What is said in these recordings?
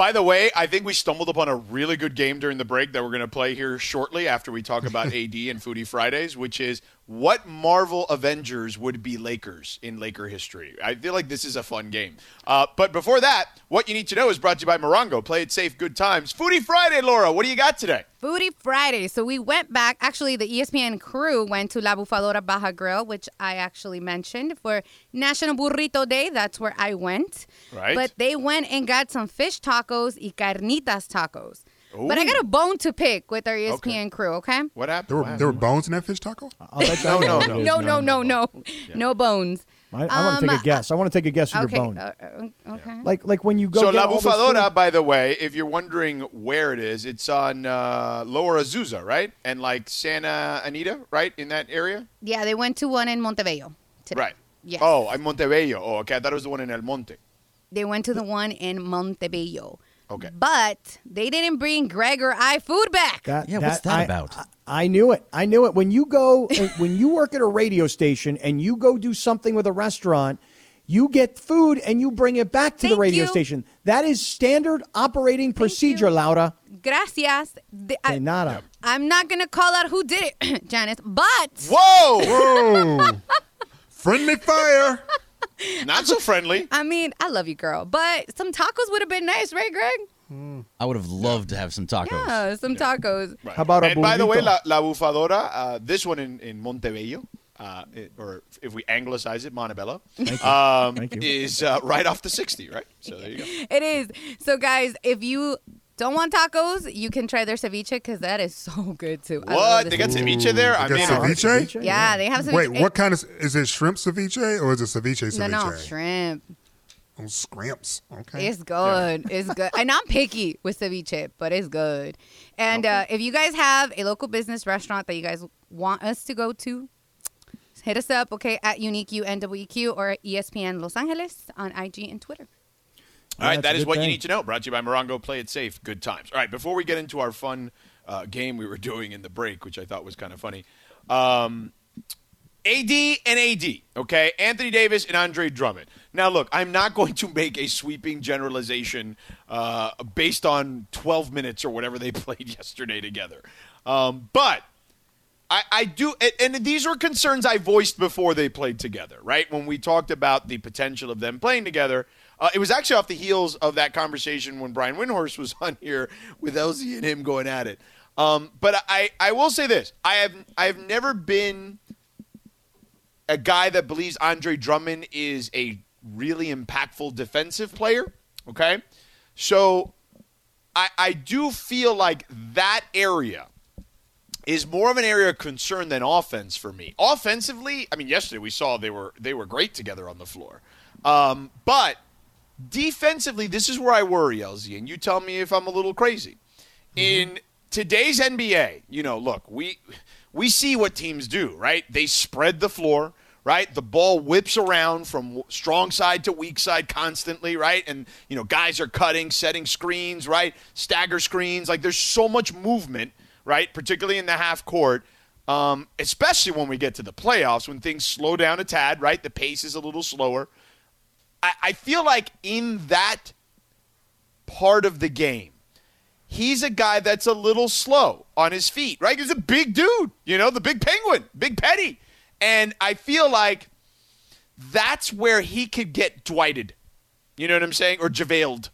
By the way, I think we stumbled upon a really good game during the break that we're going to play here shortly after we talk about AD and Foodie Fridays, which is what Marvel Avengers would be Lakers in Laker history. I feel like this is a fun game. Uh, but before that, what you need to know is brought to you by Morongo. Play it safe, good times. Foodie Friday, Laura, what do you got today? Foodie Friday. So we went back. Actually, the ESPN crew went to La Bufadora Baja Grill, which I actually mentioned for National Burrito Day. That's where I went. Right. But they went and got some fish tacos y carnitas tacos. But I got a bone to pick with our ESPN crew. Okay. What happened? There were What there were bones in that fish taco. I'll bet you No, know no, no. No, no, no, no, no bones. I, I want to take Um, a guess. I want to take a guess of Okay. your bone. uh, uh, okay. like like when you go. So get La all Bufadora, by the way, if you're wondering where it is, it's on uh, Lower Azusa, right? And like Santa Anita, right? In that area? yeah, they went to one in Montebello. Today. Right. Yes. Oh, I'm Montebello. Oh, okay. I thought it was the one in El Monte. They went to the one in Montebello. Okay. But they didn't bring Greg or I food back. That, Yeah, what's that I- about? I, I knew it. I knew it. When you go, when you work at a radio station and you go do something with a restaurant, you get food and you bring it back to the radio you. station. That is standard operating procedure, you. Laura. Gracias. The- I, De nada. I'm not going to call out who did it, Janice, but Whoa! Whoa! Friendly fire. Not so friendly. I mean, I love you, girl. But some tacos would have been nice, right, Greg? I would have loved to have some tacos. Yeah, some tacos. Right. How about a And by the way, burrito? La, La Bufadora, uh, this one in, in Montebello, uh, it- or if we anglicize it, Montebello, um, Thank you. is uh, right off the 60, right? So there you go. It is. So, guys, if you don't want tacos, you can try their ceviche because that is so good too. I love What? the They got ceviche. ceviche there? I They mean, got uh, ceviche? Yeah, they have ceviche. Wait, what kind of is it? Shrimp ceviche or is it ceviche ceviche? No, no, shrimp. Oh, scrimps. Okay. It's good. It's good. And I'm picky with ceviche, but it's good. And uh, if you guys have a local business restaurant that you guys want us to go to, hit us up, okay, at Unique UNWQ or E ESPN Los Angeles on IG and Twitter. All right, that is what you need to know. Brought to you by Morongo. Play it safe. Good times. All right, before we get into our fun uh, game we were doing in the break, which I thought was kind of funny, um, AD and AD, okay? Anthony Davis and Andre Drummond. Now, look, I'm not going to make a sweeping generalization uh, based on 12 minutes or whatever they played yesterday together. Um, but I, I do, and, and these were concerns I voiced before they played together, right? When we talked about the potential of them playing together. Uh, it was actually off the heels of that conversation when Brian Windhorst was on here with LZ and him going at it. Um, but I, I will say this: I have I have never been a guy that believes Andre Drummond is a really impactful defensive player. Okay, so I, I do feel like that area is more of an area of concern than offense for me. Offensively, I mean, yesterday we saw they were they were great together on the floor, um, but defensively, this is where I worry, LZ, and you tell me if I'm a little crazy. In today's NBA, you know, look, we we see what teams do, right? They spread the floor, right? The ball whips around from strong side to weak side constantly, right? And you know, guys are cutting, setting screens, right? Stagger screens. Like there's so much movement, right? Particularly in the half court. Um, especially when we get to the playoffs, when things slow down a tad, right? The pace is a little slower. I, I feel like in that part of the game, he's a guy that's a little slow on his feet, right? He's a big dude, you know, the big penguin, big petty. And I feel like that's where he could get Dwighted. You know what I'm saying? Or Javeled.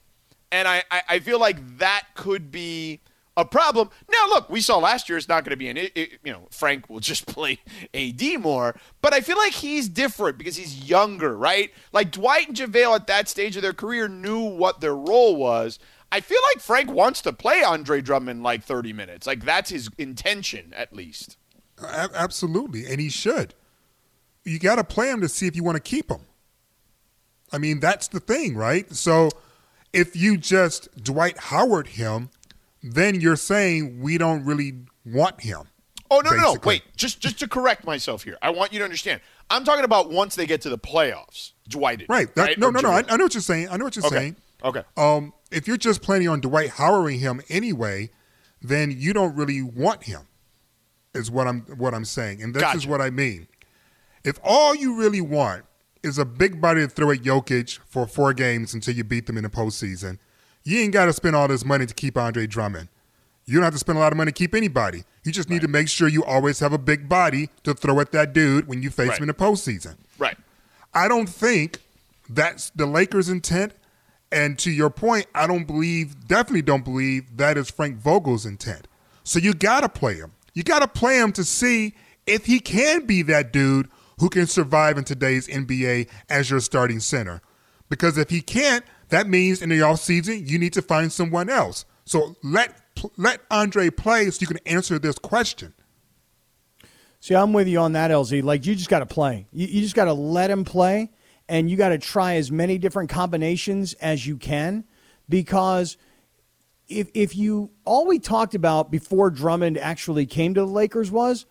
And I, I, I feel like that could be a problem. Now, look, we saw last year it's not going to be an, it, it- you know, Frank will just play AD more, but I feel like he's different because he's younger, right? Like Dwight and JaVale at that stage of their career knew what their role was. I feel like Frank wants to play Andre Drummond like 30 minutes. Like that's his intention, at least. Absolutely, and he should. You got to play him to see if you want to keep him. I mean, that's the thing, right? So, if you just Dwight Howard him, then you're saying we don't really want him. Oh no, no, no! basically. Wait, just just to correct myself here, I want you to understand. I'm talking about once they get to the playoffs, Dwighted. Right. That, right? No, Or no, no. I, I know what you're saying. I know what you're Okay. saying. Okay. Um, if you're just planning on Dwight Howarding him anyway, then you don't really want him. Is what I'm what I'm saying, and this is what I mean. If all you really want is a big body to throw at Jokic for four games until you beat them in the postseason, you ain't got to spend all this money to keep Andre Drummond. You don't have to spend a lot of money to keep anybody. You just need to make sure you always have a big body to throw at that dude when you face Right. him in the postseason. Right. I don't think that's the Lakers' intent. And to your point, I don't believe, definitely don't believe that is Frank Vogel's intent. So you got to play him. You got to play him to see if he can be that dude who can survive in today's NBA as your starting center. Because if he can't, that means in the offseason, you need to find someone else. So let let Andre play so you can answer this question. See, I'm with you on that, LZ. Like, you just got to play. You, you just got to let him play, and you got to try as many different combinations as you can, because if if you all we talked about before Drummond actually came to the Lakers was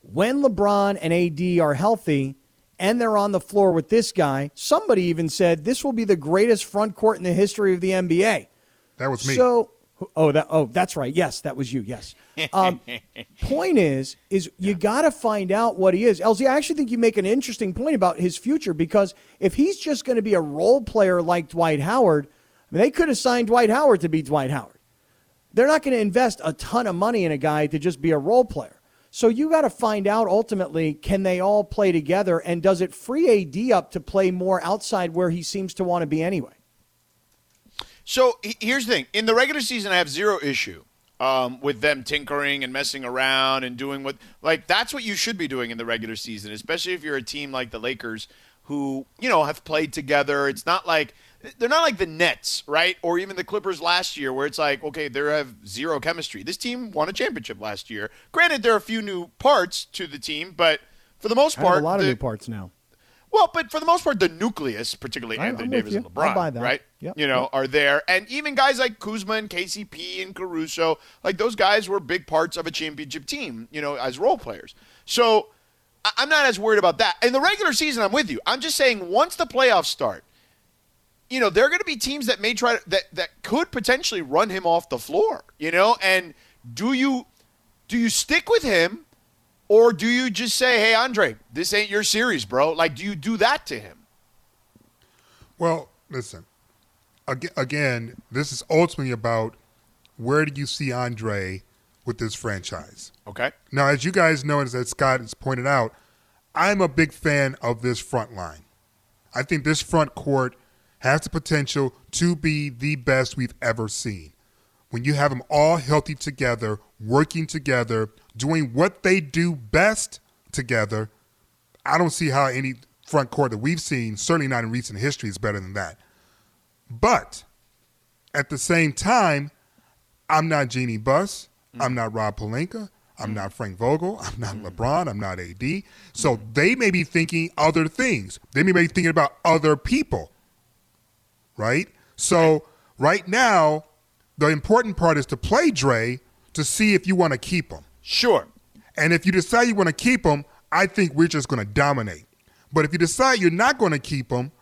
when LeBron and AD are healthy and they're on the floor with this guy. Somebody even said this will be the greatest front court in the history of the NBA. That was me. So, oh, that, oh, that's right. Yes, that was you. Yes. Um, point is, is you got to find out what he is. LZ, I actually think you make an interesting point about his future because if he's just going to be a role player like Dwight Howard, I mean, they could have signed Dwight Howard to be Dwight Howard. They're not going to invest a ton of money in a guy to just be a role player. So you got to find out ultimately can they all play together and does it free AD up to play more outside where he seems to want to be anyway? So here's the thing: in the regular season, I have zero issue um, with them tinkering and messing around and doing what like that's what you should be doing in the regular season, especially if you're a team like the Lakers who you know have played together. It's not like they're not like the Nets, right? Or even the Clippers last year, where it's like, okay, they have zero chemistry. This team won a championship last year. Granted, there are a few new parts to the team, but for the most part, a lot of the- new parts now. well, but for the most part, the nucleus, particularly I- Anthony I'm Davis and. LeBron, I'll buy that. right? Yep. You know, Yep. are there, and even guys like Kuzma and KCP and Caruso, like those guys were big parts of a championship team, you know, as role players. So I'm not as worried about that. In the regular season, I'm with you. I'm just saying once the playoffs start, you know, there are going to be teams that may try that that could potentially run him off the floor. You know, and do you do you stick with him? Or do you just say, "Hey, Andre, this ain't your series, bro"? Like, do you do that to him? Well, listen. Again, this is ultimately about where do you see Andre with this franchise? Okay. Now, as you guys know, as as Scott has pointed out, I'm a big fan of this front line. I think this front court has the potential to be the best we've ever seen. When you have them all healthy together, working together, doing what they do best together, I don't see how any front court that we've seen, certainly not in recent history, is better than that. But at the same time, I'm not Jeanie Buss. Mm. I'm not Rob Pelinka. I'm mm. not Frank Vogel. I'm not mm. LeBron. I'm not AD. So they may be thinking other things. They may be thinking about other people. Right? So right now, the important part is to play Dre to see if you want to keep him. Sure. And if you decide you want to keep him, I think we're just going to dominate. But if you decide you're not going to keep him,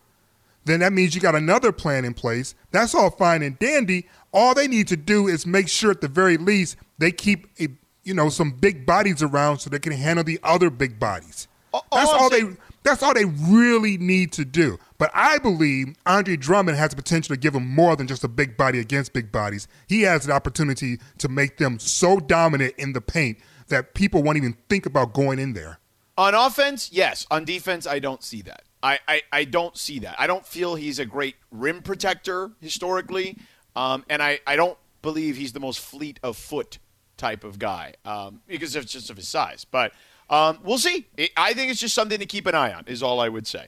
then that means you got another plan in place. That's all fine and dandy. All they need to do is make sure at the very least they keep a, you know some big bodies around so they can handle the other big bodies. All- That's I'm all they that's all they really need to do. But I believe Andre Drummond has the potential to give him more than just a big body against big bodies. He has the opportunity to make them so dominant in the paint that people won't even think about going in there. On offense, yes. On defense, I don't see that. I, I, I don't see that. I don't feel he's a great rim protector historically, um, and I, I don't believe he's the most fleet of foot type of guy um, because of just of his size. But um, we'll see. I think it's just something to keep an eye on. Is all I would say.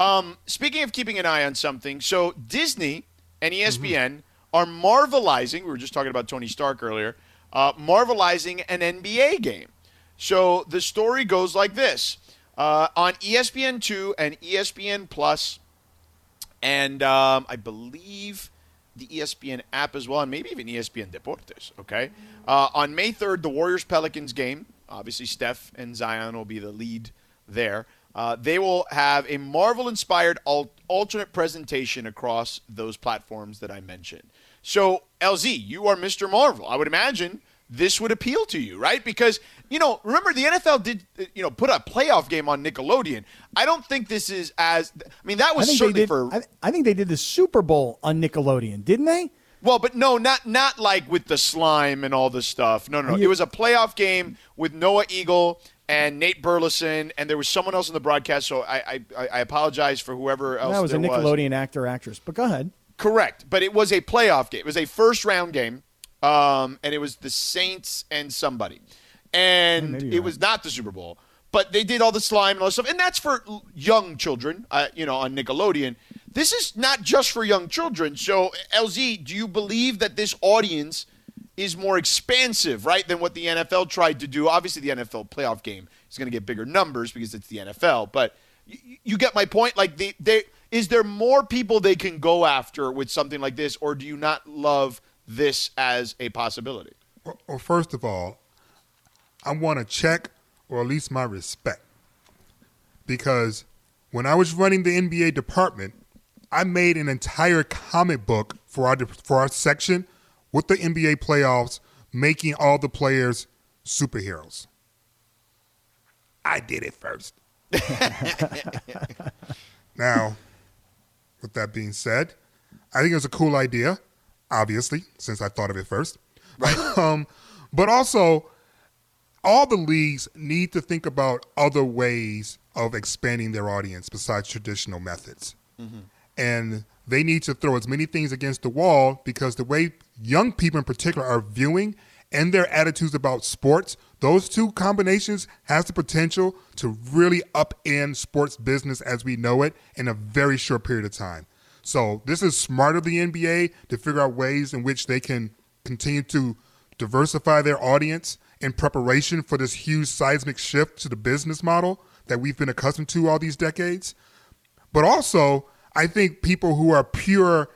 Um, speaking of keeping an eye on something, so Disney and ESPN are marvelizing. We were just talking about Tony Stark earlier. Uh, marvelizing an NBA game. So the story goes like this: uh, on ESPN two and ESPN Plus, and um, I believe the ESPN app as well, and maybe even ESPN Deportes. Okay, uh, on May third, the Warriors Pelicans game. Obviously, Steph and Zion will be the lead there. Uh, they will have a Marvel-inspired al- alternate presentation across those platforms that I mentioned. So, LZ, you are Mr. Marvel. I would imagine this would appeal to you, right? Because you know, remember the NFL did uh, you know put a playoff game on Nickelodeon. I don't think this is as. I mean, that was certainly did. for I, I think they did the Super Bowl on Nickelodeon, didn't they? Well, but no, not not like with the slime and all the stuff. No, no, no. It was a playoff game with Noah Eagle and Nate Burleson, and there was someone else in the broadcast. So I I, I apologize for whoever else That was a Nickelodeon actor actress. But go ahead. Correct, but it was a playoff game. It was a first round game, um, and it was the Saints and somebody, and maybe it was not the Super Bowl. But they did all the slime and all this stuff, and that's for young children, uh, you know, on Nickelodeon. This is not just for young children. So, LZ, do you believe that this audience is more expansive, right, than what the NFL tried to do? Obviously, the NFL playoff game is going to get bigger numbers because it's the NFL, but you, you get my point. Like, they, they is there more people they can go after with something like this, or do you not love this as a possibility? Well, first of all, I want to check, or at least my respect, because when I was running the NBA department, I made an entire comic book for our for our section with the NBA playoffs, making all the players superheroes. I did it first. now, with that being said, I think it was a cool idea, obviously, since I thought of it first. Right. um, but also, all the leagues need to think about other ways of expanding their audience besides traditional methods. And they need to throw as many things against the wall because the way young people in particular are viewing and their attitudes about sports, those two combinations has the potential to really upend sports business as we know it in a very short period of time. So this is smart of the NBA to figure out ways in which they can continue to diversify their audience in preparation for this huge seismic shift to the business model that we've been accustomed to all these decades. But also, I think people who are pure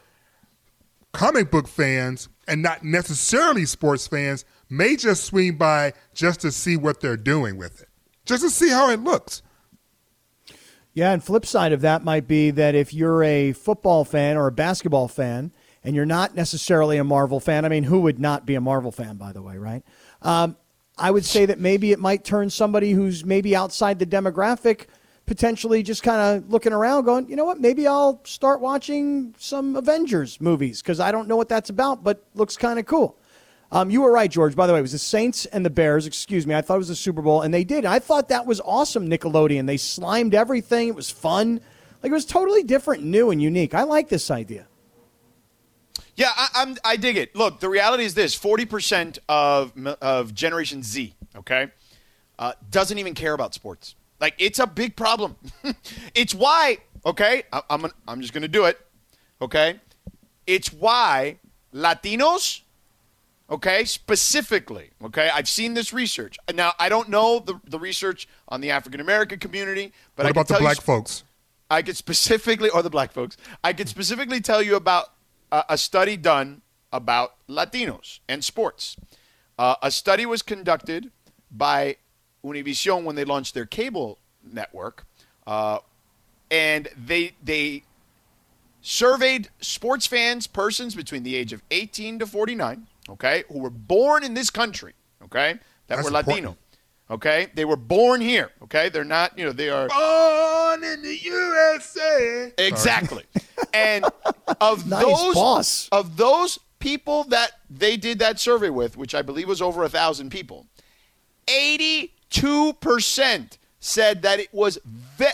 comic book fans and not necessarily sports fans may just swing by just to see what they're doing with it, just to see how it looks. Yeah, and flip side of that might be that if you're a football fan or a basketball fan and you're not necessarily a Marvel fan, I mean, who would not be a Marvel fan, by the way, right? Um, I would say that maybe it might turn somebody who's maybe outside the demographic potentially just kind of looking around going, you know what, maybe I'll start watching some Avengers movies because I don't know what that's about, but looks kind of cool. Um, you were right, George. By the way, it was the Saints and the Bears. Excuse me. I thought it was the Super Bowl, and they did. I thought that was awesome, Nickelodeon. They slimed everything. It was fun. Like it was totally different, new, and unique. I like this idea. Yeah, I, I'm. I dig it. Look, the reality is this: forty percent of of Generation Z, okay, uh, doesn't even care about sports. Like it's a big problem. it's why, okay, I, I'm gonna- I'm just gonna do it, okay. It's why Latinos, okay, specifically, okay. I've seen this research. Now I don't know the the research on the African American community, but What I about the black you, folks? I could specifically, or the black folks, I could specifically tell you about a, a study done about Latinos and sports. Uh, a study was conducted by Univision when they launched their cable network, uh, and they they surveyed sports fans, persons between the age of 18 to 49, okay, who were born in this country, okay, that That's were Latino. important. Okay, they were born here. Okay, they're not. You know, they are Born in the USA. Exactly. and of Nice those boss. of those people that they did that survey with, which I believe was over a thousand people, eighty-two percent said that it was ve-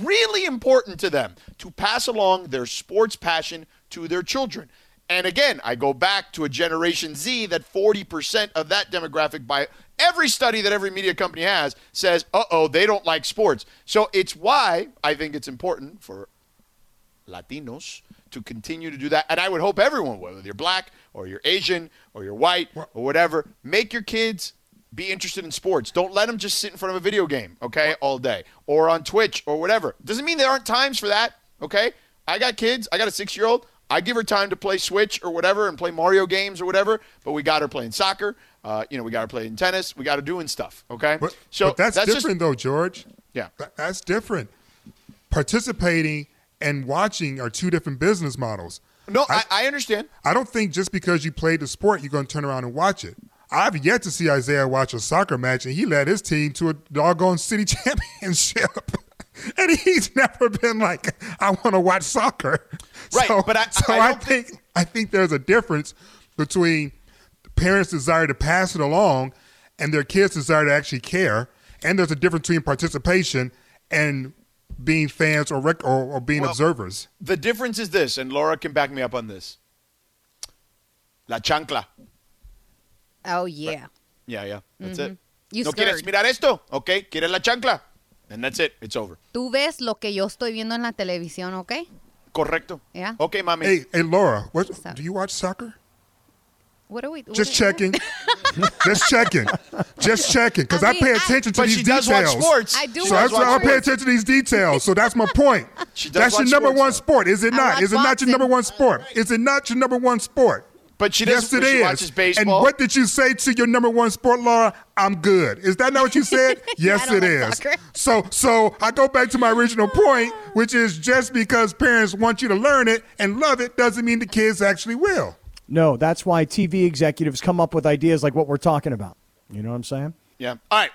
really important to them to pass along their sports passion to their children. And again, I go back to a Generation Z that 40% of that demographic, by every study that every media company has, says, uh oh, they don't like sports. So it's why I think it's important for Latinos to continue to do that. And I would hope everyone, whether you're black or you're Asian or you're white or whatever, make your kids be interested in sports. Don't let them just sit in front of a video game, okay, all day or on Twitch or whatever. Doesn't mean there aren't times for that, okay? I got kids. I got a six year old. I give her time to play Switch or whatever and play Mario games or whatever, but we got her playing soccer. Uh, you know, we got her playing tennis. We got her doing stuff, okay? But, so but that's, just- different, though, George. Yeah. Th- that's different. Participating and watching are two different business models. no, I, I understand. I don't think just because you played the sport, you're going to turn around and watch it. I've yet to see Isaiah watch a soccer match, and he led his team to a doggone city championship. and he's never been like, I want to watch soccer. Right, So, but I- so I I, don't think, I think there's a difference between parents' desire to pass it along and their kids' desire to actually care. And there's a difference between participation and being fans or rec- or, or being Well- observers. The difference is this, and Laura can back me up on this. La chancla. Oh yeah. Yeah, yeah. That's it. Mm-hmm. You no quieres mirar esto? Okay. ¿Quieres la chancla? And that's it. It's over. Tú ves lo que yo estoy viendo en la televisión, ¿ok? Correcto. Yeah. Okay, mami. Hey, hey, Laura, what, up? do you watch soccer? What are we? what Just are- checking. Just checking. Just checking. Because I I, mean, pay I- attention to But these she does details. watch sports. I do So watch that's why I pay attention to these details. So that's my point. She does that's your number sports, one sport, is it I not? Is it not your number one sport? Is it not your number one sport? But she Yes, does. it she is. watches baseball. And what did you say to your number one sport, Laura? I'm good. Is that not what you said? yes, don't it like is. soccer. So, so I go back to my original point, which is just because parents want you to learn it and love it doesn't mean the kids actually will. No, that's why TV executives come up with ideas like what we're talking about. You know what I'm saying? Yeah. All right.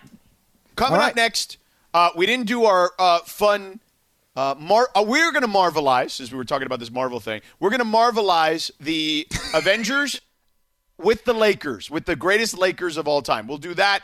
Coming All up next, uh, we didn't do our uh, fun. Uh, Mar- uh, we're going to marvelize, as we were talking about this Marvel thing. We're going to marvelize the Avengers with the Lakers, with the greatest Lakers of all time. We'll do that.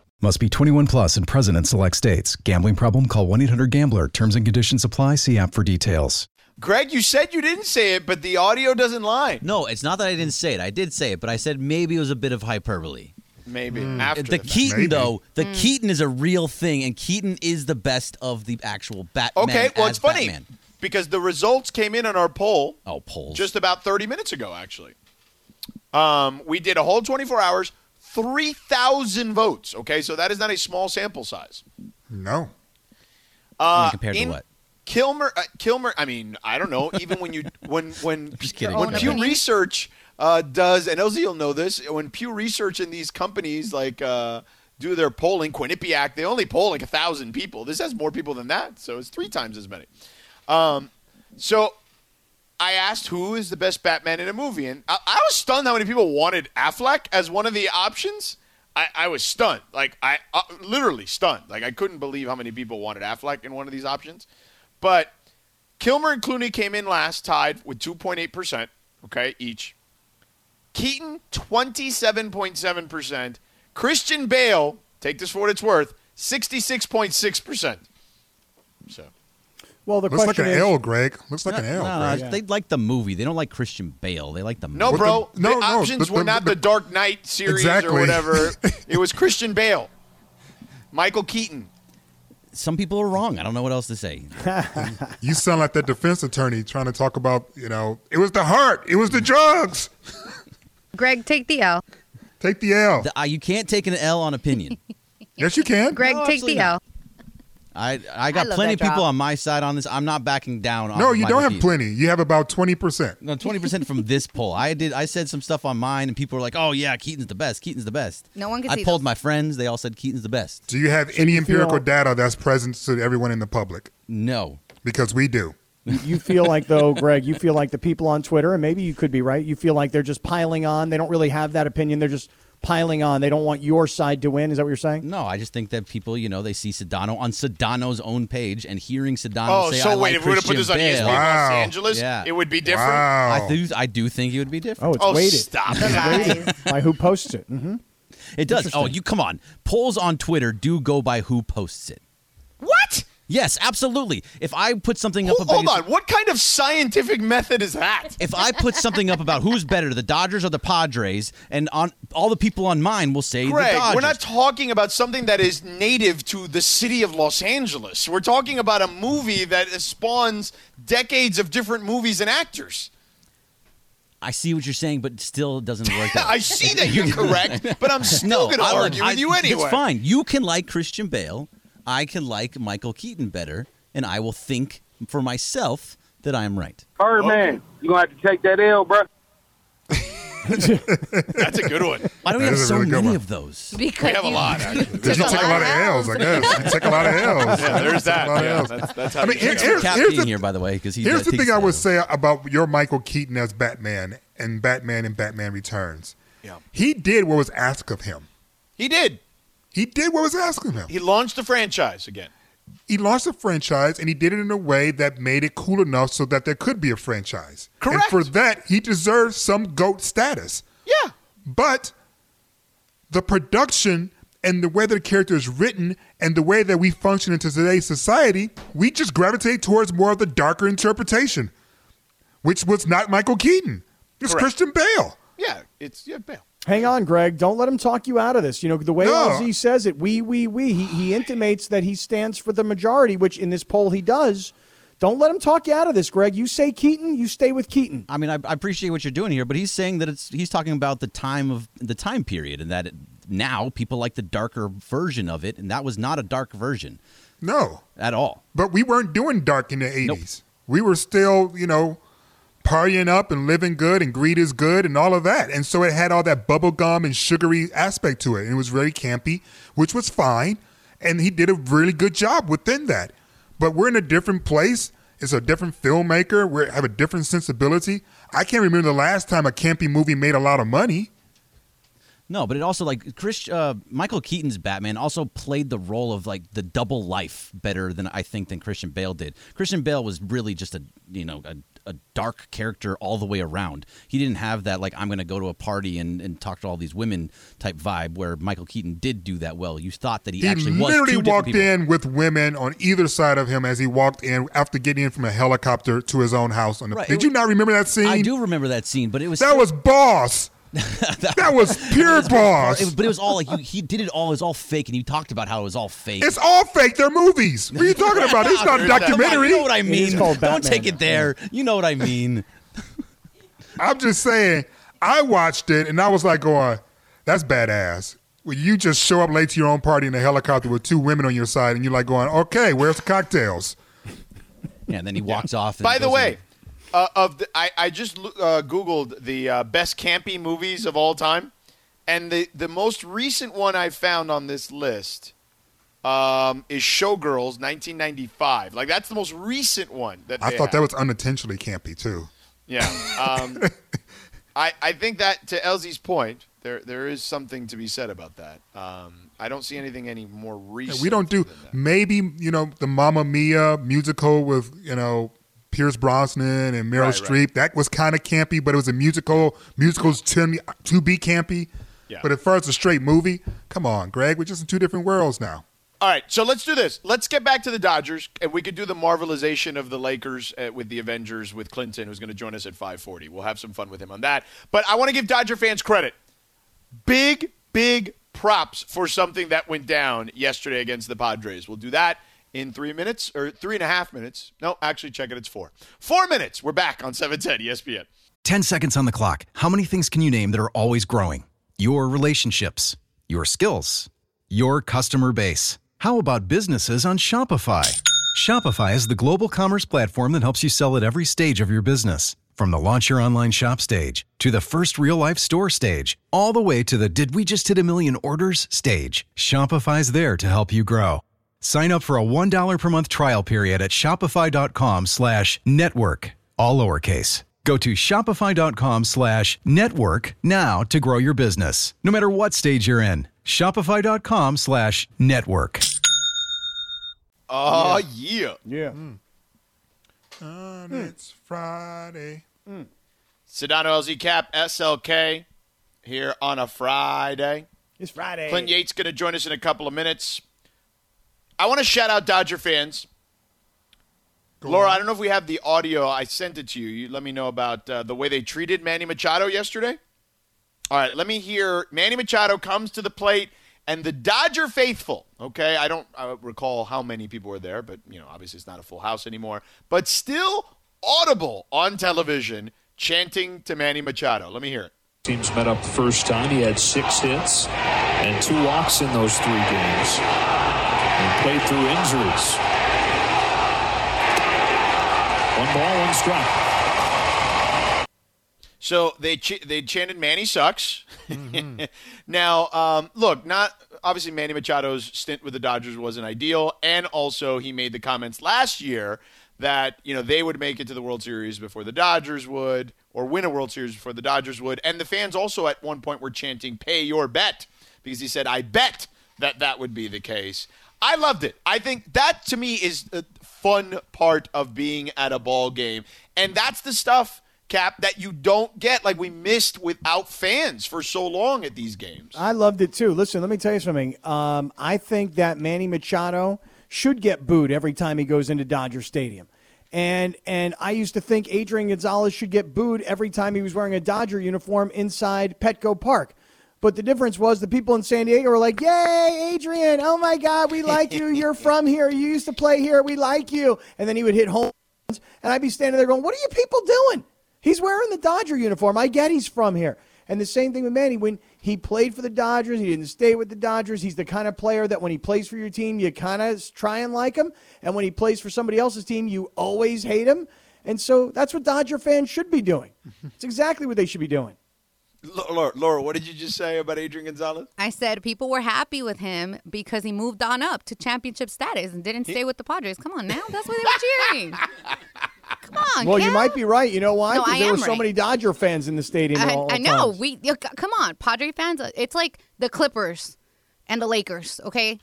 Must be 21 plus and present in select states. Gambling problem? Call 1 800 Gambler. Terms and conditions apply. See app for details. Greg, you said you didn't say it, but the audio doesn't lie. No, it's not that I didn't say it. I did say it, but I said maybe it was a bit of hyperbole. Maybe after the fact. Keaton, Maybe. though, the Keaton is a real thing, and Keaton is the best of the actual Batman. Okay, well, as it's funny Batman. because the results came in on our poll. Oh, polls. just about 30 minutes ago, actually. Um, we did a whole 24 hours, 3,000 votes. Okay, so that is not a small sample size. No. Uh, compared to what? Kilmer, uh, Kilmer. I mean, I don't know. Even when you when when Just kidding. when Your Pew. Research uh, does, and LZ will know this. When Pew Research in these companies like uh, do their polling, Quinnipiac, they only poll like a thousand people. This has more people than that, so it's three times as many. Um, so I asked who is the best Batman in a movie, and I, I was stunned how many people wanted Affleck as one of the options. I, I was stunned, like I uh, literally stunned. Like I couldn't believe how many people wanted Affleck in one of these options. But Kilmer and Clooney came in last, tied with 2.8 percent, okay, each. Keaton 27.7 percent. Christian Bale, take this for what it's worth, 66.6 percent. So. Well, the Looks like an is, L, Greg. Looks like an L, No, Greg. they like the movie. They don't like Christian Bale. They like the movie. No, What bro. the- no, the no, options the- were the- not the- the Dark Knight series Exactly. or whatever. it was Christian Bale, Michael Keaton. Some people are wrong. I don't know what else to say. You sound like that defense attorney trying to talk about, you know, it was the heart, it was the drugs. Greg, take the L. Take the L. The- uh, you can't take an L on opinion. Yes, you can. Greg, No, take the not. L. I I got love plenty of people drop. on my side on this. I'm not backing down. On it. No, you don't have Keaton. plenty. You have about 20%. No, twenty percent from this poll. I did. I said some stuff on mine, and people were like, "Oh yeah, Keaton's the best. Keaton's the best." No one can I see polled those. my friends. They all said Keaton's the best. Do you have any you empirical feel- data that's present to everyone in the public? No. Because we do. you feel like though, Greg, you feel like the people on Twitter, and maybe you could be right. You feel like they're just piling on. They don't really have that opinion. They're just piling on. They don't want your side to win. Is that what you're saying? No, I just think that people, you know, they see Sedano on Sedano's own page and hearing Sedano Oh, say, so I wait, like if we were to put Christian this on ESPN Bale, Wow. Los Angeles, Yeah. it would be different. Wow. I do. I do think it would be different. Oh, it's Oh, weighted. stop The it. lies. By who posts it? hmm It does. Oh, you come on. Polls on Twitter do go by who posts it. Yes, absolutely. If I put something up Hold, about hold on. What kind of scientific method is that? if I put something up about who's better, the Dodgers or the Padres, and on all the people on mine will say Greg, the Dodgers. we're not talking about something that is native to the city of Los Angeles. We're talking about a movie that spawns decades of different movies and actors. I see what you're saying, but still it doesn't work. I see that you're correct, but I'm still no, going to I argue with you anyway. It's fine. You can like Christian Bale. I can like Michael Keaton better, and I will think for myself that I am right. Birdman, you gonna have to take that L, bro. That's a good one. Why do we That have so really many one. of those? Because We have a lot, actually. you You take a lot of L's, I guess. You take a lot of L's. Yeah, there's that. A lot of Yeah, that's, that's how I mean, you here's- it. Cap here's the- here, by the way, because Here's uh, the thing I would say about your Michael Keaton as Batman and Batman and Batman Returns. Yeah. He did what was asked of him. He did. He did what was of him. He launched the franchise again. He launched a franchise and he did it in a way that made it cool enough so that there could be a franchise. And Correct. for that, he deserves some GOAT status. Yeah. But the production and the way that the character is written and the way that we function into today's society, we just gravitate towards more of the darker interpretation, which was not Michael Keaton. It's Correct. Christian Bale. Yeah. It's yeah, Bale. Hang on, Greg. Don't let him talk you out of this. You know, the way No. LZ says it, we, we, we, he, he intimates that he stands for the majority, which in this poll he does. Don't let him talk you out of this, Greg. You say Keaton, you stay with Keaton. I mean, I, I appreciate what you're doing here, but he's saying that it's he's talking about the time of the time period, and that it, now people like the darker version of it, and that was not a dark version No. at all. But we weren't doing dark in the 80s. Nope. We were still, you know, partying up and living good and greed is good and all of that. And so it had all that bubblegum and sugary aspect to it. And it was very campy, which was fine. And he did a really good job within that. But we're in a different place. It's a different filmmaker. We have a different sensibility. I can't remember the last time a campy movie made a lot of money. No, but it also like Chris uh, Michael Keaton's Batman also played the role of like the double life better than I think than Christian Bale did. Christian Bale was really just a you know a, a dark character all the way around. He didn't have that like I'm going to go to a party and, and talk to all these women type vibe where Michael Keaton did do that well. You thought that he, He actually was literally walked in with women on either side of him as he walked in after getting in from a helicopter to his own house. On the, Right. Did you not remember that scene? I do remember that scene, but it was That still- was boss. That was pure it was- boss. it- but it was all like you, he did it all. It was all fake, and he talked about how it was all fake. It's all fake. They're movies. What are you talking about? It's not a There's that. Come on, documentary. you know what I mean? Don't take it there. You know what I mean. I'm just saying. I watched it and I was like, going, "That's badass." When you just show up late to your own party in a helicopter with two women on your side, and you're like, going, "Okay, where's the cocktails?" Yeah, and then he walks off. And By the way, in- uh, of the, I, I just uh, googled the uh, best campy movies of all time, and the the most recent one I found on this list um, is Showgirls, 1995. Like that's the most recent one that I thought have. that was unintentionally campy too. Yeah. Um, I, I think that to LZ's point, there there is something to be said about that. Um, I don't see anything any more Yeah, recent. we don't do maybe you know the Mamma Mia musical with you know Pierce Brosnan and Meryl Right, right. Streep. That was kind of campy, but it was a musical. Musicals tend to be campy. Yeah. But as far as a straight movie, come on, Greg, we're just in two different worlds now. All right, so let's do this. Let's get back to the Dodgers, and we could do the marvelization of the Lakers uh, with the Avengers with Clinton, who's going to join us at 5:40. We'll have some fun with him on that. But I want to give Dodger fans credit. Big, big props for something that went down yesterday against the Padres. We'll do that in three minutes or three and a half minutes. No, actually, check it. It's four. Four minutes. We're back on 710 ESPN. 10 seconds on the clock. How many things can you name that are always growing? Your relationships, your skills, your customer base. How about businesses on Shopify? Shopify is the global commerce platform that helps you sell at every stage of your business. From the launch your online shop stage to the first real life store stage, all the way to the did we just hit a million orders stage. Shopify's there to help you grow. Sign up for a $1 per month trial period at shopify.com slash network, all lowercase. Go to shopify.com slash network now to grow your business, no matter what stage you're in. Shopify.com slash network. Oh, yeah. Yeah. Hmm. And hmm. it's Friday. Hmm. Sedano LZ Kap, SLK, here on a Friday. It's Friday. Clint Yates going to join us in a couple of minutes. I want to shout out Dodger fans. Laura, I don't know if we have the audio. I sent it to you. You let me know about uh, the way they treated Manny Machado yesterday. All right, let me hear. Manny Machado comes to the plate, and the Dodger faithful. Okay, I don't uh, recall how many people were there, but you know, obviously it's not a full house anymore. But still audible on television, chanting to Manny Machado. Let me hear it. Teams met up the first time. He had six hits and two walks in those three games. Played through injuries. One ball, one strike. So they ch- they chanted Manny sucks. now, um, look, not obviously Manny Machado's stint with the Dodgers wasn't ideal, and also he made the comments last year that you know they would make it to the World Series before the Dodgers would, or win a World Series before the Dodgers would, and the fans also at one point were chanting "Pay your bet" because he said, "I bet that that would be the case." I loved it. I think that to me is the fun part of being at a ball game, and that's the stuff. Cap that you don't get like we missed without fans for so long at these games. I loved it too. Listen, let me tell you something. Um, I think that Manny Machado should get booed every time he goes into Dodger Stadium. And and I used to think Adrian Gonzalez should get booed every time he was wearing a Dodger uniform inside Petco Park. But the difference was the people in San Diego were like, Yay, Adrian, oh my God, we like you. You're from here. You used to play here. We like you. And then he would hit home runs, and I'd be standing there going, What are you people doing? He's wearing the Dodger uniform. I get he's from here. And the same thing with Manny. When he played for the Dodgers, he didn't stay with the Dodgers. He's the kind of player that when he plays for your team, you kind of try and like him. And when he plays for somebody else's team, you always hate him. And so that's what Dodger fans should be doing. It's exactly what they should be doing. Laura, Laura, what did you just say about Adrian Gonzalez? I said people were happy with him because he moved on up to championship status and didn't stay with the Padres. Come on now, that's what they were cheering. Come on. Well, you might be right. You know why? No, Because I there were am so right. many Dodger fans in the stadium. I, all I know. times. We you- come on, Padre fans. uh, It's like the Clippers and the Lakers. Okay,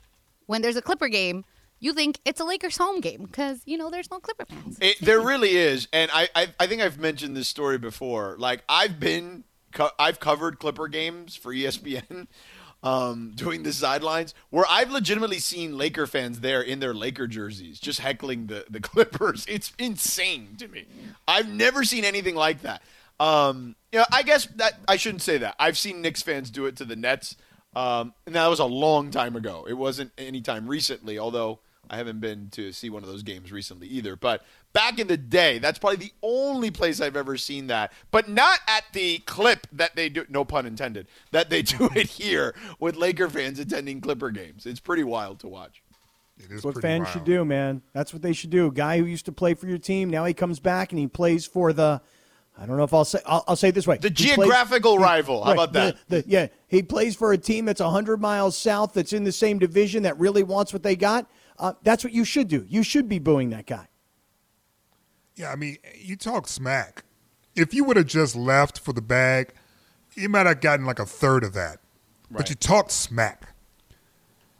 when there's a Clipper game, you think it's a Lakers home game because you know there's no Clipper fans. It, there really is, and I, I I think I've mentioned this story before. Like I've been, co- I've covered Clipper games for ESPN, um, doing the sidelines where I've legitimately seen Laker fans there in their Laker jerseys, just heckling the the Clippers. It's insane to me. I've never seen anything like that. Um, I guess that I shouldn't say that. I've seen Knicks fans do it to the Nets. Um, and that was a long time ago. It wasn't any time recently, although I haven't been to see one of those games recently either. But back in the day, that's probably the only place I've ever seen that. But not at the clip that they do, no pun intended, that they do it here with Laker fans attending Clipper games. It's pretty wild to watch. It is That's what fans wild. should do, man. That's what they should do. Guy who used to play for your team, now he comes back and he plays for the. I don't know if I'll say. I'll, I'll say it this way: The He plays- geographical he- rival. How right, about that? the- the- yeah, he plays for a team that's hundred miles south, that's in the same division, that really wants what they got. Uh, that's what you should do. You should be booing that guy. Yeah, I mean, you talk smack. If you would have just left for the bag, you might have gotten like a third of that. But you talk smack,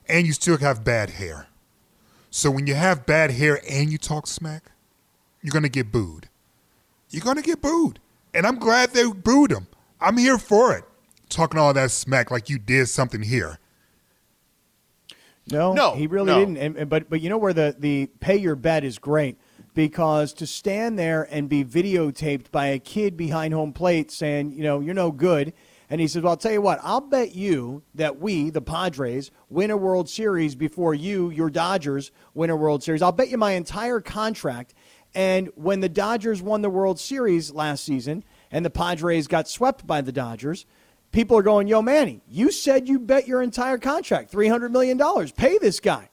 and you still have bad hair. So when you have bad hair and you talk smack, you're gonna get booed. You're gonna get booed, and I'm glad they booed him. I'm here for it. Talking all that smack like you did something here. No, No, he really no. didn't. And, and- but but you know where the the pay your bet is great because to stand there and be videotaped by a kid behind home plate saying, you know, you're no good. And he says, Well, I'll tell you what, I'll bet you that we, the Padres, win a World Series before you, your Dodgers, win a World Series. I'll bet you my entire contract. And when the Dodgers won the World Series last season and the Padres got swept by the Dodgers, people are going, Yo, Manny, you said you bet your entire contract, $300 million. Pay this guy.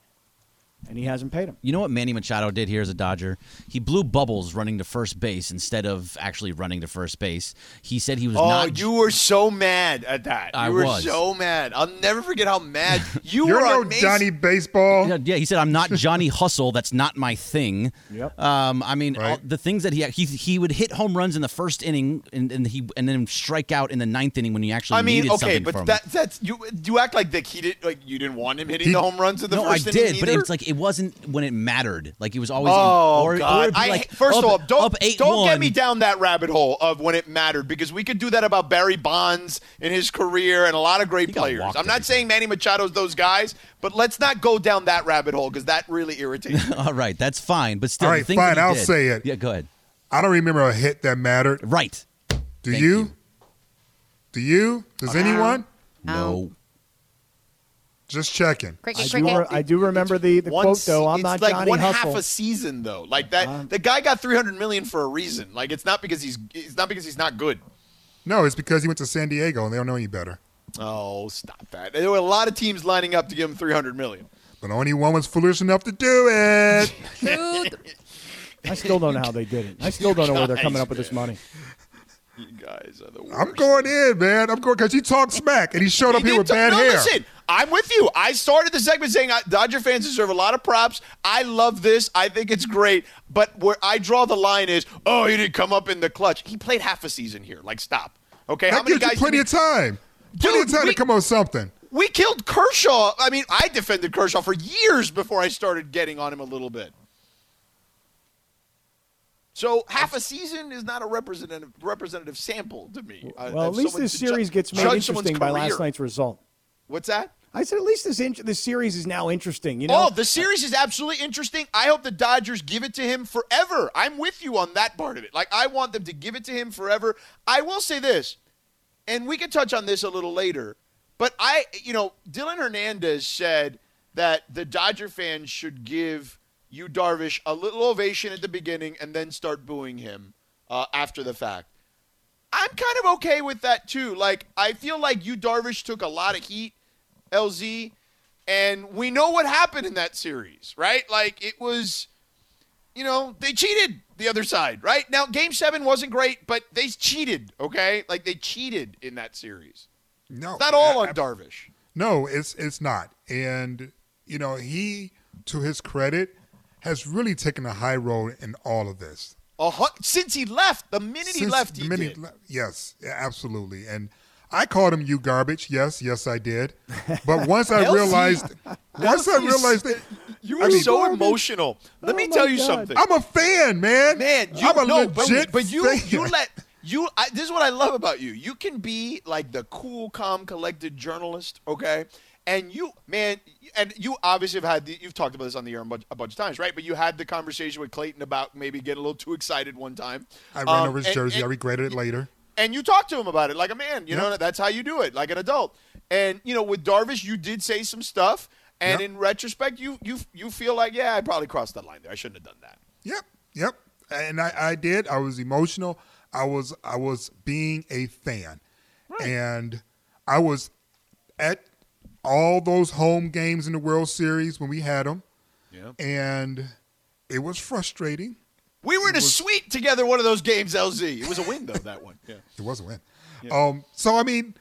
And he hasn't paid him. You know what Manny Machado did here as a Dodger? He blew bubbles running to first base instead of actually running to first base. He said he was Oh, not. you were so mad at that. You I were was. so mad. I'll never forget how mad you You're were no on Mason. Johnny Baseball. Yeah, yeah, he said I'm not Johnny Hustle. That's not my thing. Yep. Um, I mean, Right. all, the things that he he he would hit home runs in the first inning, and, and he and then strike out in the ninth inning when you actually I mean, needed okay, something but that that's you. You act like that he did like you didn't want him hitting He- the home runs in the no, I first inning I did, but it's like it wasn't when it mattered. Like he was always. Oh in, or, God! Or it'd I, like, first up, of all, don't eight don't get me down that rabbit hole of when it mattered because we could do that about Barry Bonds in his career and a lot of great players. I'm not every saying Manny Machado's those guys, but let's not go down that rabbit hole because that really irritates me. All right, that's fine, but still, All the right, things that fine, I'll did- say it. Yeah, go ahead. I don't remember a hit that mattered. Right. Do you? you. Do you? Does anyone? No. Just checking. Cricket, I do, re- I do remember the, the quote, se- though. I'm it's not like Johnny one Hustle. half a season though. Like that, Uh-huh. the guy got 300 million for a reason. Like it's not because he's it's not because he's not good. No, it's because he went to San Diego and they don't know any better. Oh, stop that! There were a lot of teams lining up to give him 300 million. But only one was foolish enough to do it. Truth. I still don't know how they did it. I still don't know where they're coming up with this money. You guys are the worst. I'm going in, man. I'm going because he talked smack and he showed up He here with t- bad no, hair. Listen, I'm with you. I started the segment saying uh, Dodger fans deserve a lot of props. I love this. I think it's great. But where I draw the line is, oh, he didn't come up in the clutch. He played half a season here. Like, stop. Okay, how That many gives you guys? plenty of time. Plenty Dude, of time we- to come up with something. we killed Kershaw. I mean, I defended Kershaw for years before I started getting on him a little bit. So half a season is not a representative representative sample to me. uh, Well, at least this to ju- series gets made interesting by last night's result. What's that? I said at least this in- this series is now interesting. You know, Oh, the series is absolutely interesting. I hope the Dodgers give it to him forever. I'm with you on that part of it. Like, I want them to give it to him forever. I will say this, and we can touch on this a little later, but I, you know, Dylan Hernandez said that the Dodger fans should give Yu Darvish a little ovation at the beginning and then start booing him uh, after the fact. I'm kind of okay with that too. Like, I feel like Yu Darvish took a lot of heat, LZ, and we know what happened in that series, right? Like, it was, you know, they cheated the other side, right? Now, game seven wasn't great, but they cheated, okay? Like, they cheated in that series. No, It's not all on I- Darvish. No, it's it's not. And you know, he, to his credit, has really taken a high road in all of this. A hun- since he left, the minute he left, the he minute did. le- yes, absolutely. And I called him you garbage. Yes, yes, I did. But once I realized, once I realized that You I were mean, so garbage. emotional. Let Oh me tell you God. something. I'm a fan, man. Man, you I'm a no, but, but you fan. you let you. I, this is what I love about you. You can be like the cool, calm, collected journalist, okay? And you, man, and you obviously have had the, you've talked about this on the air a bunch, a bunch of times, right? But you had the conversation with Clayton about maybe getting a little too excited one time. I ran Um, over his and- jersey. I regretted it later. and you talked to him about it like a man. You Yep. know, that's how you do it, like an adult. And you know, with Darvish, you did say some stuff, and Yep. in retrospect, you you you feel like, yeah, I probably crossed that line there. I shouldn't have done that. Yep, yep. And I, I did. I was emotional. I was I was being a fan, and I was at all those home games in the World Series when we had them, Yeah. and it was frustrating. We were in a was- suite together one of those games, LZ. It was a win though that one. Yeah. It was a win. Um, so I mean,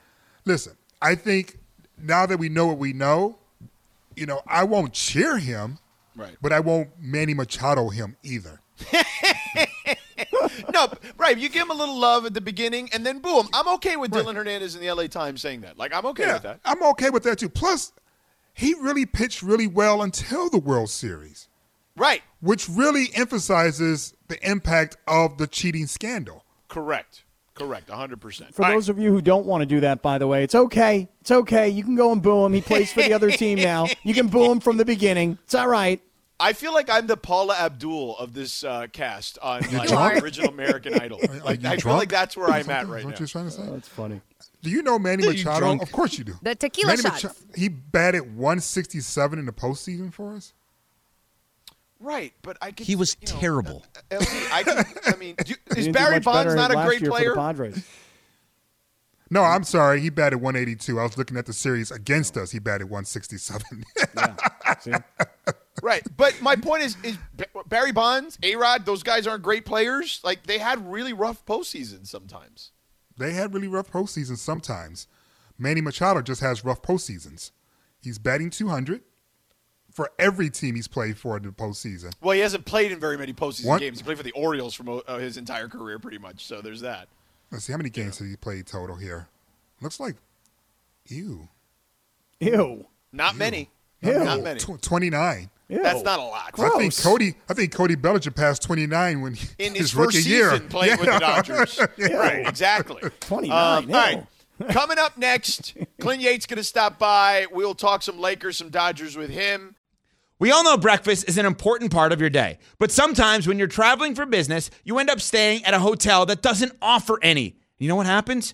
listen. I think now that we know what we know, you know, I won't cheer him, Right. but I won't Manny Machado him either. No, right. You give him a little love at the beginning, and then boom. I'm okay with Dylan Hernandez in the LA Times saying that. Like, I'm okay yeah, with that. I'm okay with that too. Plus, he really pitched really well until the World Series, Right. which really emphasizes the impact of the cheating scandal. Correct. Correct. 100%. For those of you who don't want to do that, by the way, it's okay. It's okay. You can go and boo him. He plays for the other team now. You can boo him from the beginning. It's all right. I feel like I'm the Paula Abdul of this uh, cast on like, drunk? original American Idol. Are Like, you I feel like that's where I'm at right what now. you're trying to say? That's funny. Do you know Manny Machado? Of course you do. The tequila Manny shots. Machado, he batted 167 in the postseason for us. Right, but I could, He was you know, terrible. uh, LZ, I, can, I mean, do, is Barry much Bonds not a great player? Padres. No, I'm sorry. He batted 182. I was looking at the series against us. He batted 167. See? Right, but my point is, is Barry Bonds, A Rod, those guys aren't great players. Like they had really rough postseasons sometimes. they had really rough postseasons sometimes. Manny Machado just has rough postseasons. He's batting 200 for every team he's played for in the postseason. Well, he hasn't played in very many postseason What? games. He played for the Orioles for uh, his entire career, pretty much. So there's that. Let's see how many games did he play total here. Looks like, ew, Ew. Not many. Ew. Not many. tw- 29. Ew. That's not a lot. I think Cody. I think Cody Bellinger passed 29 when he, In his, rookie first year. season playing with the Yeah. Dodgers. Right, exactly. 29. Um, all right. Coming up next, Clint Yates going to stop by. We'll talk some Lakers, some Dodgers with him. We all know breakfast is an important part of your day, but sometimes when you're traveling for business, you end up staying at a hotel that doesn't offer any. You know what happens?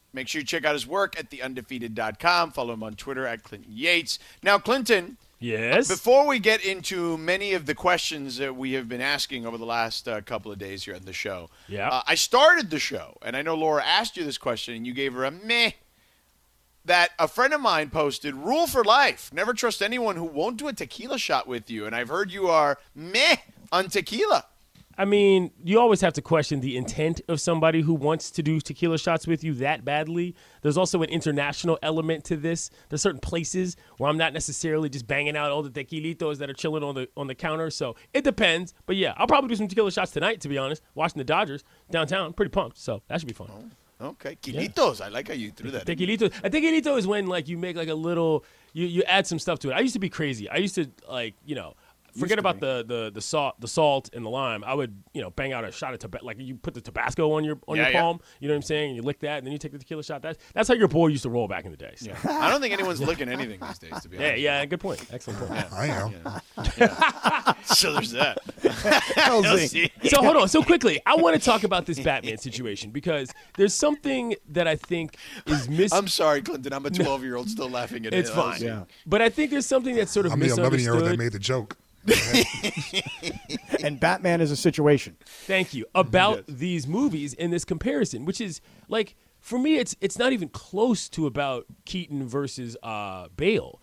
Make sure you check out his work at theundefeated.com. Follow him on Twitter at Clinton Yates. Now, Clinton, Yes. before we get into many of the questions that we have been asking over the last uh, couple of days here on the show, Yeah. uh, I started the show, and I know Laura asked you this question, and you gave her a meh. That a friend of mine posted, rule for life: never trust anyone who won't do a tequila shot with you. And I've heard you are meh on tequila. I mean, you always have to question the intent of somebody who wants to do tequila shots with you that badly. There's also an international element to this. There's certain places where I'm not necessarily just banging out all the tequilitos that are chilling on the on the counter. So it depends. But yeah, I'll probably do some tequila shots tonight. To be honest, watching the Dodgers downtown, pretty pumped. So that should be fun. Oh, okay, Quilitos. I like how you threw that. in. Tequilito. A tequilito is when like you make like a little you you add some stuff to it. I used to be crazy. I used to like you know forget about the, the the salt the salt and the lime. I would you know bang out a shot of Tabasco. Like you put the Tabasco on your on Yeah, your yeah. palm. You know what I'm saying? And you lick that, and then you take the tequila shot. That's that's how your boy used to roll back in the day. So. I don't think anyone's licking anything these days, to be Yeah, honest. yeah, good point. Excellent point. I am. So there's that. so hold on. So quickly, I want to talk about this Batman situation because there's something that I think is missing. I'm sorry, Clinton. I'm a 12 year old still laughing at it. It's fine. Yeah. But I think there's something that's sort of I'm the 11 year old that made the joke. And Batman is a situation. Thank you. About these movies in this comparison, which is like for me, it's it's not even close to about Keaton versus uh, Bale.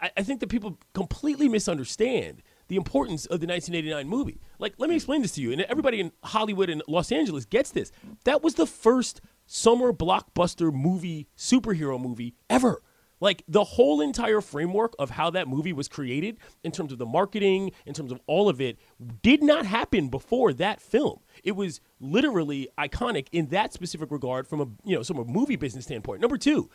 I, I think that people completely misunderstand the importance of the 1989 movie. Like, let me explain this to you, and everybody in Hollywood and Los Angeles gets this. That was the first summer blockbuster movie, superhero movie ever. Like the whole entire framework of how that movie was created, in terms of the marketing, in terms of all of it, did not happen before that film. It was literally iconic in that specific regard from a you know, from a movie business standpoint. Number two,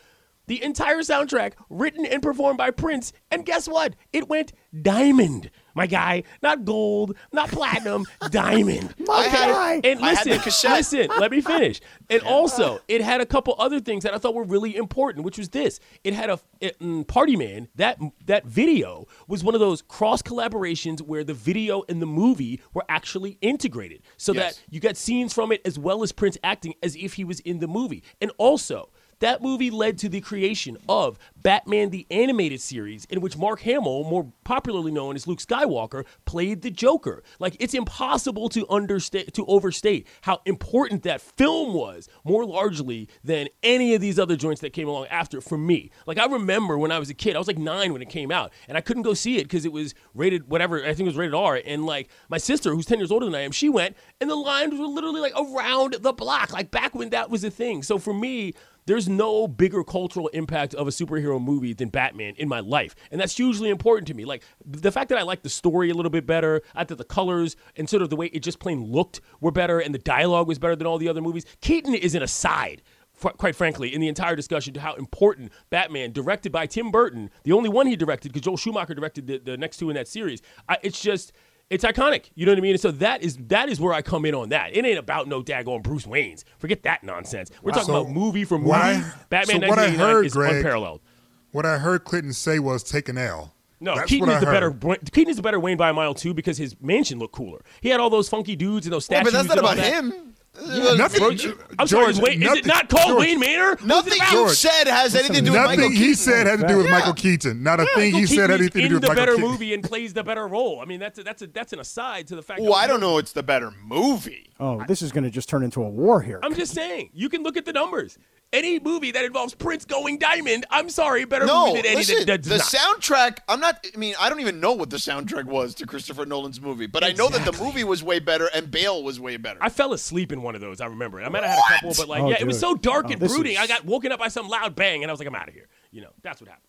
the entire soundtrack written and performed by Prince, and guess what? It went diamond, my guy. Not gold, not platinum, diamond. Okay. had- And I had the listen, listen, let me finish. And also, it had a couple other things that I thought were really important, which was this: it had a it, mm, Party Man. That that video was one of those cross collaborations where the video and the movie were actually integrated, so Yes. that you got scenes from it as well as Prince acting as if he was in the movie. And also, that movie led to the creation of Batman the Animated Series, in which Mark Hamill, more popularly known as Luke Skywalker, played the Joker. Like it's impossible to understate to overstate how important that film was, more largely than any of these other joints that came along after for me. Like I remember when I was a kid, I was like nine when it came out, and I couldn't go see it because it was rated whatever, I think it was rated R. And like my sister, who's 10 years older than I am, she went, and the lines were literally like around the block, like back when that was a thing. So for me, there's no bigger cultural impact of a superhero movie than Batman in my life. And that's hugely important to me. Like the fact that I like the story a little bit better, I thought the colors and sort of the way it just plain looked were better and the dialogue was better than all the other movies. Keaton is an aside. Quite frankly, in the entire discussion to how important Batman, directed by Tim Burton, the only one he directed, because Joel Schumacher directed the, the next two in that series, I, it's just it's iconic. You know what I mean? And so that is that is where I come in on that. It ain't about no daggone Bruce Wayne's. Forget that nonsense. We're talking So about movie for movie. what I- Batman so what I heard, is Greg, unparalleled. What I heard Clinton say was take an L. No, That's Keaton what is I the better. heard. Keaton is the better Wayne by a mile too because his mansion looked cooler. He had all those funky dudes and those Yeah, statues. but that's not about that. him. Nothing. I'm sorry, George, Wayne, is it not called George, Wayne Manor? Nothing about? you George, said has anything to do with Michael Nothing he Keaton. said had to do with Yeah. Michael Keaton. Not a Yeah, thing Michael he said Keaton had anything to in do with Michael Keaton. In the better movie and plays the better role. I mean, that's a, that's a, that's an aside to the fact. Well, that I don't know. It's the better movie. Oh, this is going to just turn into a war here. I'm just saying, you can look at the numbers. Any movie that involves Prince going diamond, I'm sorry, better No, movie than any listen. that, that the not. soundtrack. I'm not. I mean, I don't even know what the soundtrack was to Christopher Nolan's movie, but I know that the movie was way better and Bale was way better. I fell asleep in one of those. I remember it. I might have had a couple, but like, Oh, yeah, it was so dark Oh, and brooding. is- I got woken up by some loud bang, and I was like, I'm out of here. You know, that's what happened.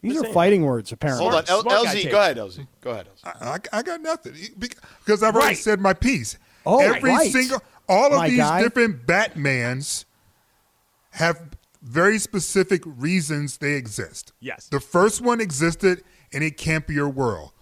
These Just are saying. fighting words, apparently. Hold on, L- Smart LZ. Go ahead, LZ. Go ahead, LZ. I, I got nothing because I've already Right. said my piece. Oh, Every right. single, all of My these guy. different Batmans have very specific reasons they exist. Yes. The first one existed in a campier world.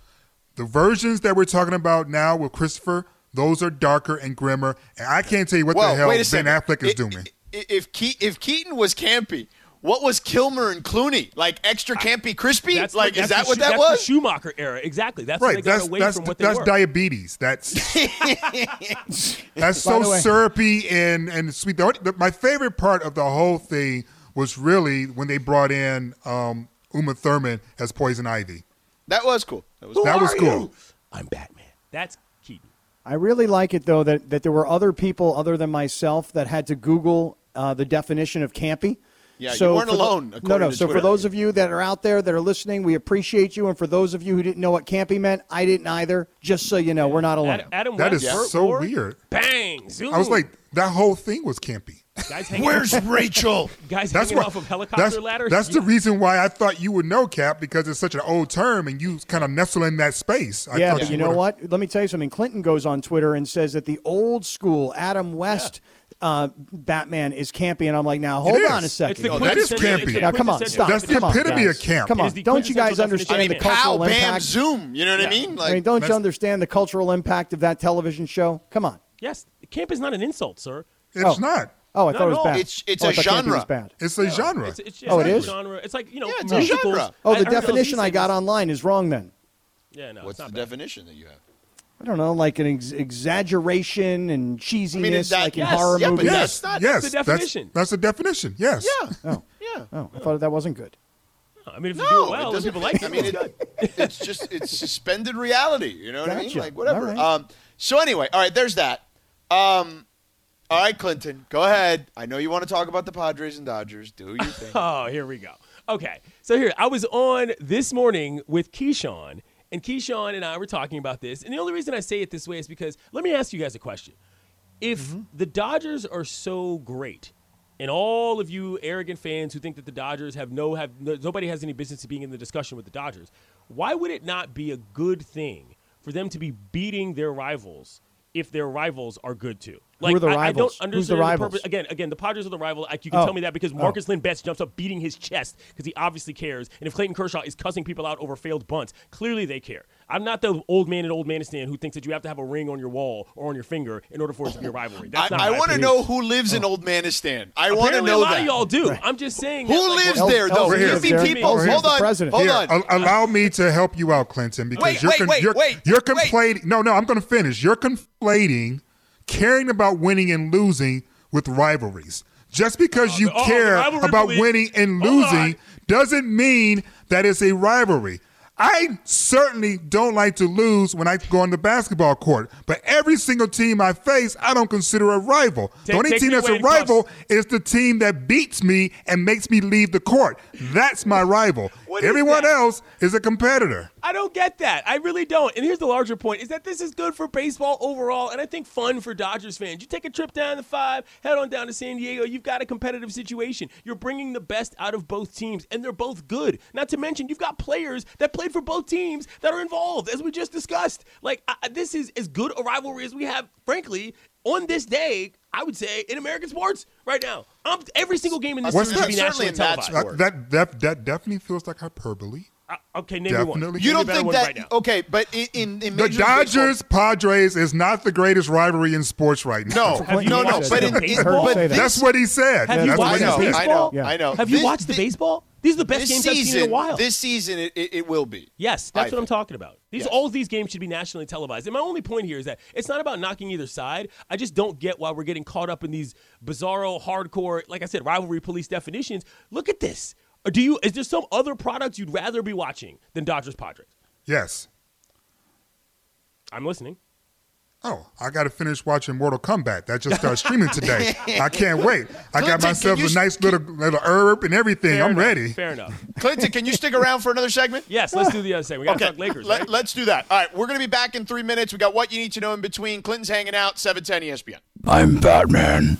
The versions that we're talking about now with Christopher, those are darker and grimmer. And I can't tell you what well, the hell Ben second. Affleck is I- doing. I- If Ke- if Keaton was campy, what was Kilmer and Clooney like? Extra campy, crispy? That's like, the- is that the what that that's was? The Schumacher era, exactly. That's when Right, they got that's away that's from what they were. that's diabetes. That's that's so syrupy and and sweet. The, the, my favorite part of the whole thing was really when they brought in um, Uma Thurman as Poison Ivy. that was cool. That was Who That was are cool. you? I'm Batman. That's Keaton. I really like it though that, that there were other people other than myself that had to Google uh, the definition of campy. Yeah, you weren't for the- alone, no, no. to So for those of you that are out there that are listening, we appreciate you. And for those of you who didn't know what campy meant, I didn't either. Just so you know, we're not alone. Adam, Adam That West, is Burt so Ward, weird. Bang! Zoom. I was like, that whole thing was campy. guys hanging, Where's Rachel? guys That's hanging what. off of helicopter that's ladders? that's the reason why I thought you would know, Kap, because it's such an old term and you kind of nestle in that space. I yeah, but you know what? Let me tell you something. Clinton goes on Twitter and says that the old school Adam West uh, Batman is campy, and I'm like, now hold is. on a second. the Oh, that is campy. Now, come on, stop. That's the come epitome of camp. Come on, don't you guys understand I mean, the definition. pow, cultural bam, impact? zoom. You know what I mean? I mean, don't you understand the cultural impact of that television show? Come on. Yes, camp is not an insult, sir. It's Oh. not. Oh, I Not thought it was all. bad. It's- it's oh, I a thought campy genre. Bad. It's a genre. It's, it's, Oh, it's genre. It's like you know, Yeah, it's a genre. Oh, the definition I got online is wrong then. Yeah, no, what's the definition that you have? I don't know, like an ex- exaggeration and cheesiness, I mean, that- like in yes, horror yeah, movies. that's Yes, not- yes, that's the definition. That's, the definition. Yes. Yeah. Oh, Yeah. oh, I thought that wasn't good. I mean, if you No, do it it well, and doesn't. people like it. I mean, it's it, it's just it's suspended reality. You know what I mean? Like whatever. All right. Um. So anyway, all right. There's that. Um. All right, Clinton, go ahead. I know you want to talk about the Padres and Dodgers. Do your thing. Oh, here we go. Okay, so here I was on this morning with Keyshawn, and Keyshawn and I were talking about this. And the only reason I say it this way is because let me ask you guys a question: If Mm-hmm. the Dodgers are so great, and all of you arrogant fans who think that the Dodgers have no have no, nobody has any business being in the discussion with the Dodgers, why would it not be a good thing for them to be beating their rivals? If their rivals are good too, like are the I, I don't Who's the understand rivals? purpose. Again, again, the Padres are the rival. Like you can Oh. tell me that because oh. Markus Lynn Betts jumps up beating his chest because he obviously cares. And if Clayton Kershaw is cussing people out over failed bunts, clearly they care. I'm not the old man in old manistan who thinks that you have to have a ring on your wall or on your finger in order for it to be a rivalry. That's I, I want to know who lives in oh. Old Manistan. I want to Apparently, know a lot that. of y'all do. I'm just saying. Who that, like, lives El- there though? Elvis lives Give me there. people. Elvis Hold on. president. Hold on. al- allow me to help you out, Clinton, because Wait, you're wait, wait, you're, wait, you're wait. conflating. No, no, I'm going to finish. You're conflating caring about winning and losing with rivalries. Just because you oh, care rivalry about belief. winning and losing doesn't mean that it's a rivalry. I certainly don't like to lose when I go on the basketball court, but every single team I face, I don't consider a rival. the only team that's a in cuffs. rival is the team that beats me and makes me leave the court. That's my rival. Everyone that? else is a competitor. I don't get that. I really don't. And here's the larger point: is that this is good for baseball overall, and I think fun for Dodgers fans. You take a trip down the five, head on down to San Diego. You've got a competitive situation. You're bringing the best out of both teams, and they're both good. Not to mention, you've got players that played for both teams that are involved, as we just discussed. Like I, I- this is as good a rivalry as we have, frankly. On this day, I would say in American sports right now, um, every single game in this What's series should that? be nationally in that televised. sport. That, that, that definitely feels like hyperbole. Uh, okay, name me one. Definitely. You Name me a don't think that? right okay, but in in, in The Major League Dodgers Padres is not the greatest rivalry in sports right now. No, no, no. But in, in baseball? but that. That's what he said. Have you I watched what know, he. I know, baseball? I know. Have you This- watched the thi- baseball? These are the best This games I've season, seen in a while. this season, it, it, it will be. yes, I that's what I'm talking about. These Yes. all these games should be nationally televised. And my only point here is that it's not about knocking either side. I just don't get why we're getting caught up in these bizarro, hardcore, like I said, rivalry police definitions. Look at this. Or do you? Is there some other product you'd rather be watching than Dodgers Padres? Yes. I'm listening. Oh, I got to finish watching Mortal Kombat. That just started streaming today. I can't wait. I got myself a you- nice little little herb and everything. I'm enough. ready. Fair enough. Clinton, can you stick around for another segment? Yes, let's do the other segment. We got to talk Lakers, right? Let's do that. All right, we're going to be back in three minutes. We got what you need to know in between. Clinton's hanging out, 710 ESPN. I'm Batman.